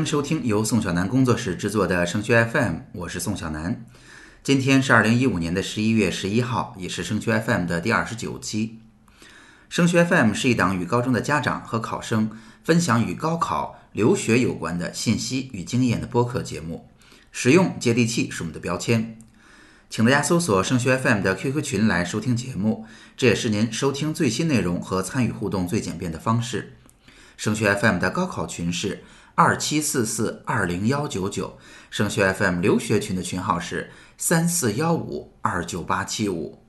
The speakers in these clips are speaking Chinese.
欢迎收听由宋小南工作室制作的升学 FM，我是宋小南。今天是二零一五年的十一月十一号，也是升学 FM 的第二十九期。升学 FM 是一档与高中的家长和考生分享与高考、留学有关的信息与经验的播客节目，实用接地气是我们的标签。请大家搜索升学 FM 的 QQ 群来收听节目，这也是您收听最新内容和参与互动最简便的方式。升学 FM 的高考群是二七四四二零幺九九，升学 FM 留学群的群号是三四幺五二九八七五。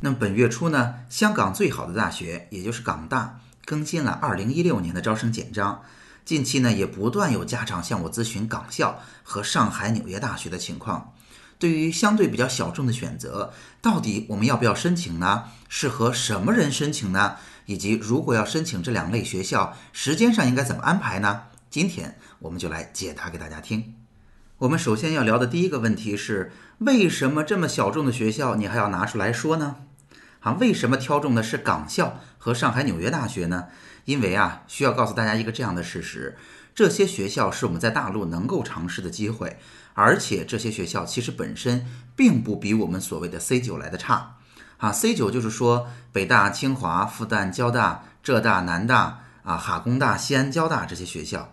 那么本月初呢，香港最好的大学，也就是港大，更新了二零一六年的招生简章。近期呢，也不断有家长向我咨询港校和上海、纽约大学的情况。对于相对比较小众的选择，到底我们要不要申请呢？适合什么人申请呢？以及如果要申请这两类学校，时间上应该怎么安排呢？今天我们就来解答给大家听。我们首先要聊的第一个问题是，为什么这么小众的学校你还要拿出来说呢？啊，为什么挑中的是港校和上海纽约大学呢？因为啊，需要告诉大家一个这样的事实：这些学校是我们在大陆能够尝试的机会，而且这些学校其实本身并不比我们所谓的 C 九来的差。啊，C 九就是说北大、清华、复旦、交大、浙大、南大啊、哈工大、西安交大这些学校，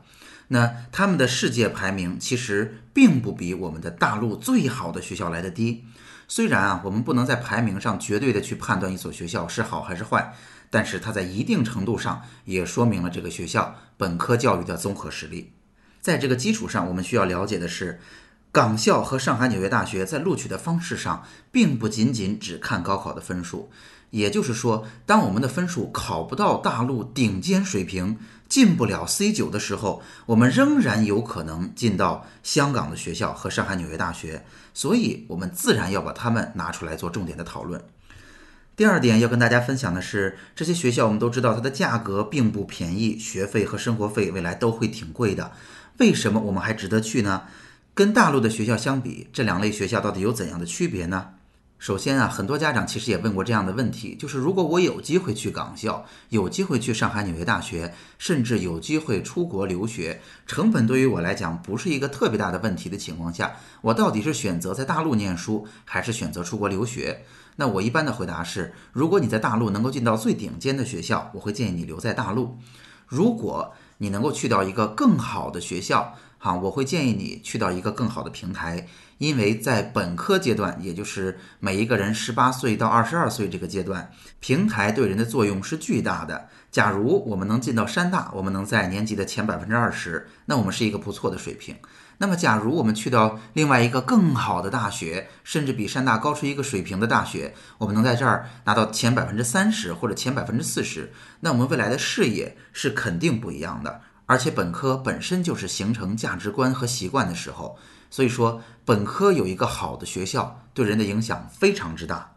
那他们的世界排名其实并不比我们的大陆最好的学校来的低。虽然啊，我们不能在排名上绝对的去判断一所学校是好还是坏，但是它在一定程度上也说明了这个学校本科教育的综合实力。在这个基础上，我们需要了解的是，港校和上海纽约大学在录取的方式上，并不仅仅只看高考的分数。也就是说，当我们的分数考不到大陆顶尖水平，进不了 C 九的时候，我们仍然有可能进到香港的学校和上海纽约大学。所以，我们自然要把它们拿出来做重点的讨论。第二点要跟大家分享的是，这些学校我们都知道它的价格并不便宜，学费和生活费未来都会挺贵的。为什么我们还值得去呢？跟大陆的学校相比，这两类学校到底有怎样的区别呢？首先啊，很多家长其实也问过这样的问题，就是如果我有机会去港校，有机会去上海纽约大学，甚至有机会出国留学，成本对于我来讲不是一个特别大的问题的情况下，我到底是选择在大陆念书，还是选择出国留学？那我一般的回答是，如果你在大陆能够进到最顶尖的学校，我会建议你留在大陆；如果你能够去到一个更好的学校，哈，我会建议你去到一个更好的平台。因为在本科阶段，也就是每一个人十八岁到二十二岁这个阶段，平台对人的作用是巨大的。假如我们能进到山大，我们能在年级的前百分之二十，那我们是一个不错的水平。那么，假如我们去到另外一个更好的大学，甚至比山大高出一个水平的大学，我们能在这儿拿到前百分之三十或者前百分之四十，那我们未来的视野是肯定不一样的。而且，本科本身就是形成价值观和习惯的时候。所以说，本科有一个好的学校，对人的影响非常之大。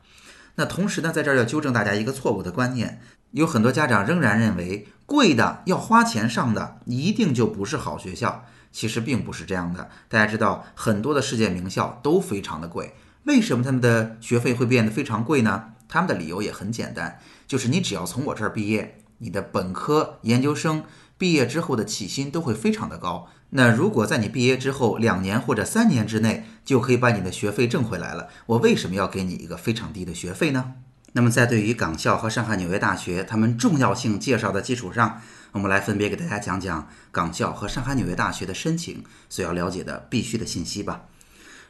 那同时呢，在这儿要纠正大家一个错误的观念，有很多家长仍然认为贵的要花钱上的一定就不是好学校，其实并不是这样的。大家知道，很多的世界名校都非常的贵，为什么他们的学费会变得非常贵呢？他们的理由也很简单，就是你只要从我这儿毕业，你的本科、研究生毕业之后的起薪都会非常的高。那如果在你毕业之后两年或者三年之内就可以把你的学费挣回来了，我为什么要给你一个非常低的学费呢？那么在对于港校和上海纽约大学他们重要性介绍的基础上，我们来分别给大家讲讲港校和上海纽约大学的申请所要了解的必须的信息吧。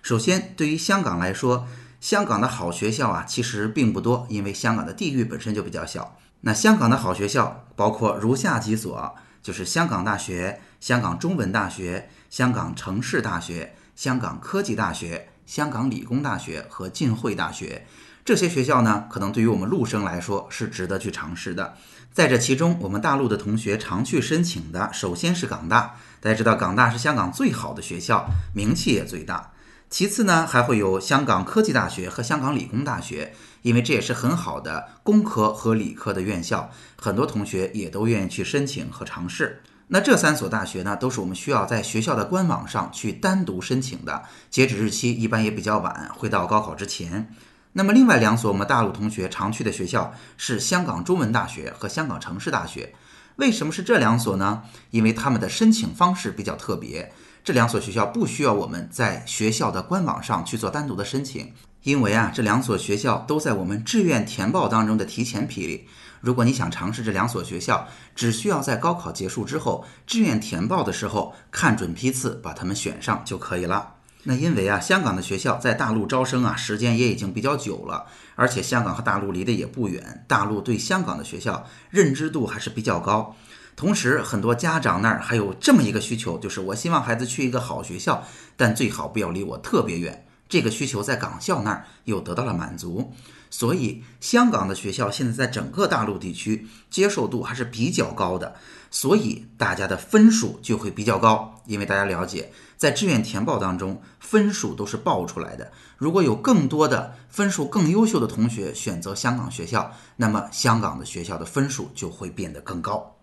首先，对于香港来说，香港的好学校啊其实并不多，因为香港的地域本身就比较小。那香港的好学校包括如下几所，就是香港大学。香港中文大学、香港城市大学、香港科技大学、香港理工大学和浸会大学，这些学校呢，可能对于我们陆生来说是值得去尝试的。在这其中，我们大陆的同学常去申请的，首先是港大。大家知道，港大是香港最好的学校，名气也最大。其次呢，还会有香港科技大学和香港理工大学，因为这也是很好的工科和理科的院校，很多同学也都愿意去申请和尝试。那这三所大学呢，都是我们需要在学校的官网上去单独申请的，截止日期一般也比较晚，会到高考之前。那么另外两所我们大陆同学常去的学校是香港中文大学和香港城市大学。为什么是这两所呢？因为他们的申请方式比较特别。这两所学校不需要我们在学校的官网上去做单独的申请，因为啊，这两所学校都在我们志愿填报当中的提前批里。如果你想尝试这两所学校，只需要在高考结束之后，志愿填报的时候看准批次，把他们选上就可以了。那因为啊，香港的学校在大陆招生啊，时间也已经比较久了，而且香港和大陆离得也不远，大陆对香港的学校认知度还是比较高。同时，很多家长那儿还有这么一个需求，就是我希望孩子去一个好学校，但最好不要离我特别远。这个需求在港校那儿又得到了满足，所以香港的学校现在在整个大陆地区接受度还是比较高的，所以大家的分数就会比较高。因为大家了解，在志愿填报当中，分数都是报出来的。如果有更多的分数更优秀的同学选择香港学校，那么香港的学校的分数就会变得更高。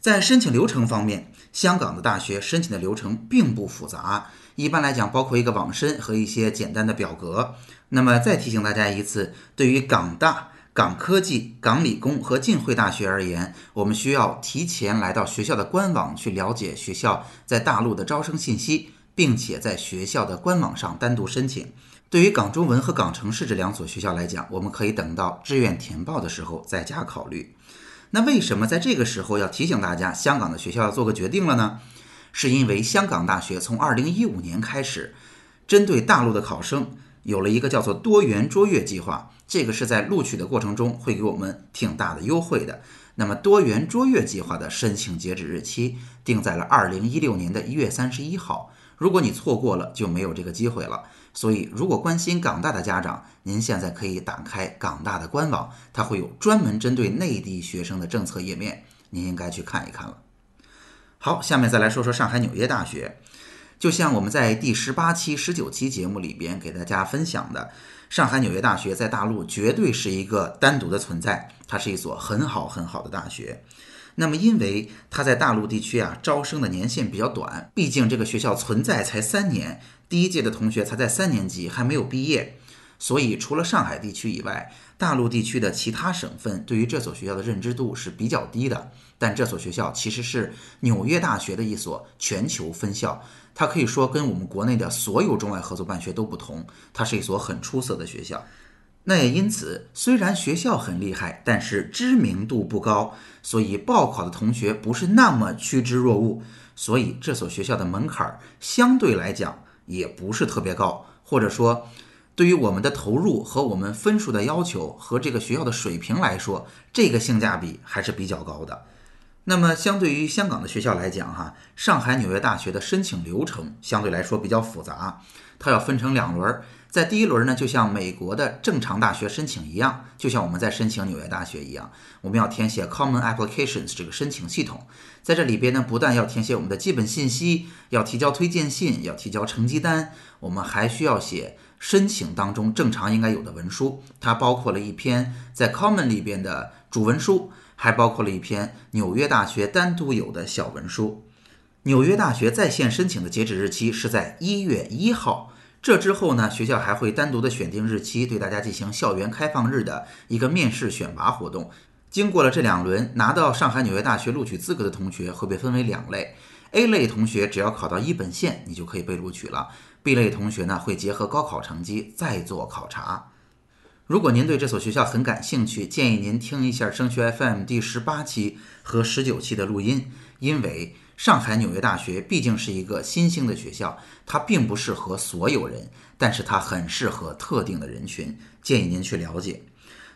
在申请流程方面，香港的大学申请的流程并不复杂，一般来讲包括一个网申和一些简单的表格。那么再提醒大家一次，对于港大、港科技、港理工和浸会大学而言，我们需要提前来到学校的官网去了解学校在大陆的招生信息，并且在学校的官网上单独申请。对于港中文和港城市这两所学校来讲，我们可以等到志愿填报的时候再加考虑。那为什么在这个时候要提醒大家，香港的学校要做个决定了呢？是因为香港大学从二零一五年开始，针对大陆的考生有了一个叫做多元卓越计划，这个是在录取的过程中会给我们挺大的优惠的。那么多元卓越计划的申请截止日期定在了二零一六年的一月三十一号，如果你错过了，就没有这个机会了。所以，如果关心港大的家长，您现在可以打开港大的官网，它会有专门针对内地学生的政策页面，您应该去看一看了。好，下面再来说说上海纽约大学。就像我们在第十八期、十九期节目里边给大家分享的，上海纽约大学在大陆绝对是一个单独的存在，它是一所很好很好的大学。那么，因为它在大陆地区啊招生的年限比较短，毕竟这个学校存在才三年，第一届的同学才在三年级，还没有毕业，所以除了上海地区以外，大陆地区的其他省份对于这所学校的认知度是比较低的。但这所学校其实是纽约大学的一所全球分校，它可以说跟我们国内的所有中外合作办学都不同，它是一所很出色的学校。那也因此，虽然学校很厉害，但是知名度不高，所以报考的同学不是那么趋之若鹜。所以这所学校的门槛相对来讲也不是特别高，或者说，对于我们的投入和我们分数的要求和这个学校的水平来说，这个性价比还是比较高的。那么，相对于香港的学校来讲，哈，上海纽约大学的申请流程相对来说比较复杂，它要分成两轮。在第一轮呢，就像美国的正常大学申请一样，就像我们在申请纽约大学一样，我们要填写 Common Applications 这个申请系统。在这里边呢，不但要填写我们的基本信息，要提交推荐信，要提交成绩单，我们还需要写申请当中正常应该有的文书。它包括了一篇在 Common 里边的主文书，还包括了一篇纽约大学单独有的小文书。纽约大学在线申请的截止日期是在一月一号。这之后呢，学校还会单独的选定日期，对大家进行校园开放日的一个面试选拔活动。经过了这两轮，拿到上海纽约大学录取资格的同学会被分为两类：A 类同学只要考到一本线，你就可以被录取了；B 类同学呢，会结合高考成绩再做考察。如果您对这所学校很感兴趣，建议您听一下升学 FM 第十八期和十九期的录音，因为。上海纽约大学毕竟是一个新兴的学校，它并不适合所有人，但是它很适合特定的人群，建议您去了解。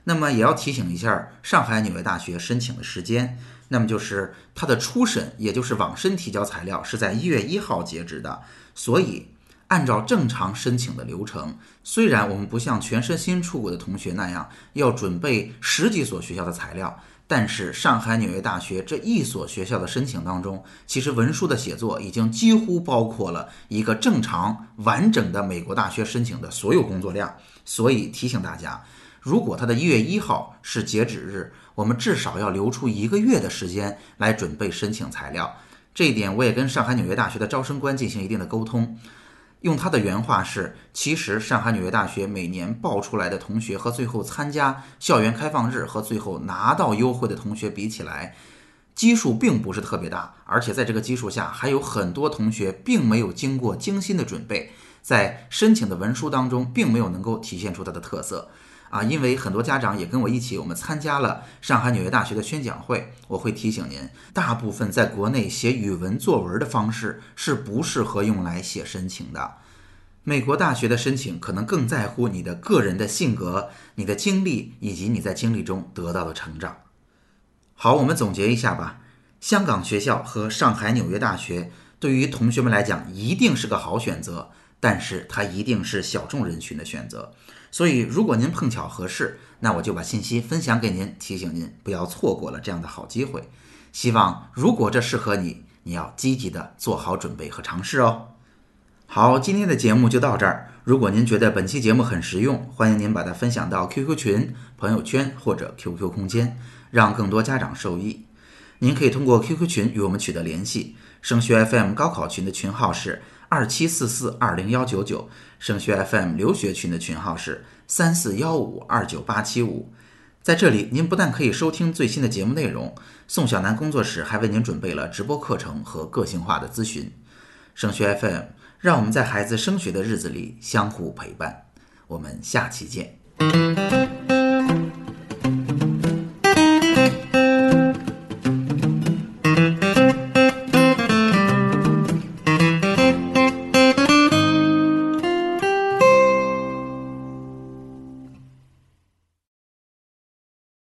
那么也要提醒一下，上海纽约大学申请的时间，那么就是它的初审，也就是网申提交材料是在一月一号截止的。所以按照正常申请的流程，虽然我们不像全身心出国的同学那样要准备十几所学校的材料。但是上海纽约大学这一所学校的申请当中，其实文书的写作已经几乎包括了一个正常完整的美国大学申请的所有工作量。所以提醒大家，如果他的一月一号是截止日，我们至少要留出一个月的时间来准备申请材料。这一点我也跟上海纽约大学的招生官进行一定的沟通。用他的原话是：“其实上海纽约大学每年报出来的同学和最后参加校园开放日和最后拿到优惠的同学比起来，基数并不是特别大，而且在这个基数下，还有很多同学并没有经过精心的准备，在申请的文书当中，并没有能够体现出它的特色。啊。因为很多家长也跟我一起，我们参加了上海纽约大学的宣讲会，我会提醒您，大部分在国内写语文作文的方式是不适合用来写申请的。美国大学的申请可能更在乎你的个人的性格、你的经历以及你在经历中得到的成长。好，我们总结一下吧。香港学校和上海纽约大学对于同学们来讲一定是个好选择，但是它一定是小众人群的选择。所以，如果您碰巧合适，那我就把信息分享给您，提醒您不要错过了这样的好机会。希望如果这适合你，你要积极的做好准备和尝试哦。好，今天的节目就到这儿。如果您觉得本期节目很实用，欢迎您把它分享到 QQ 群、朋友圈或者 QQ 空间。让更多家长受益。您可以通过 QQ 群与我们取得联系。升学 FM 高考群的群号是二七四四二零幺九九，升学 FM 留学群的群号是三四幺五二九八七五。在这里，您不但可以收听最新的节目内容，宋小楠工作室还为您准备了直播课程和个性化的咨询。升学 FM，让我们在孩子升学的日子里相互陪伴。我们下期见。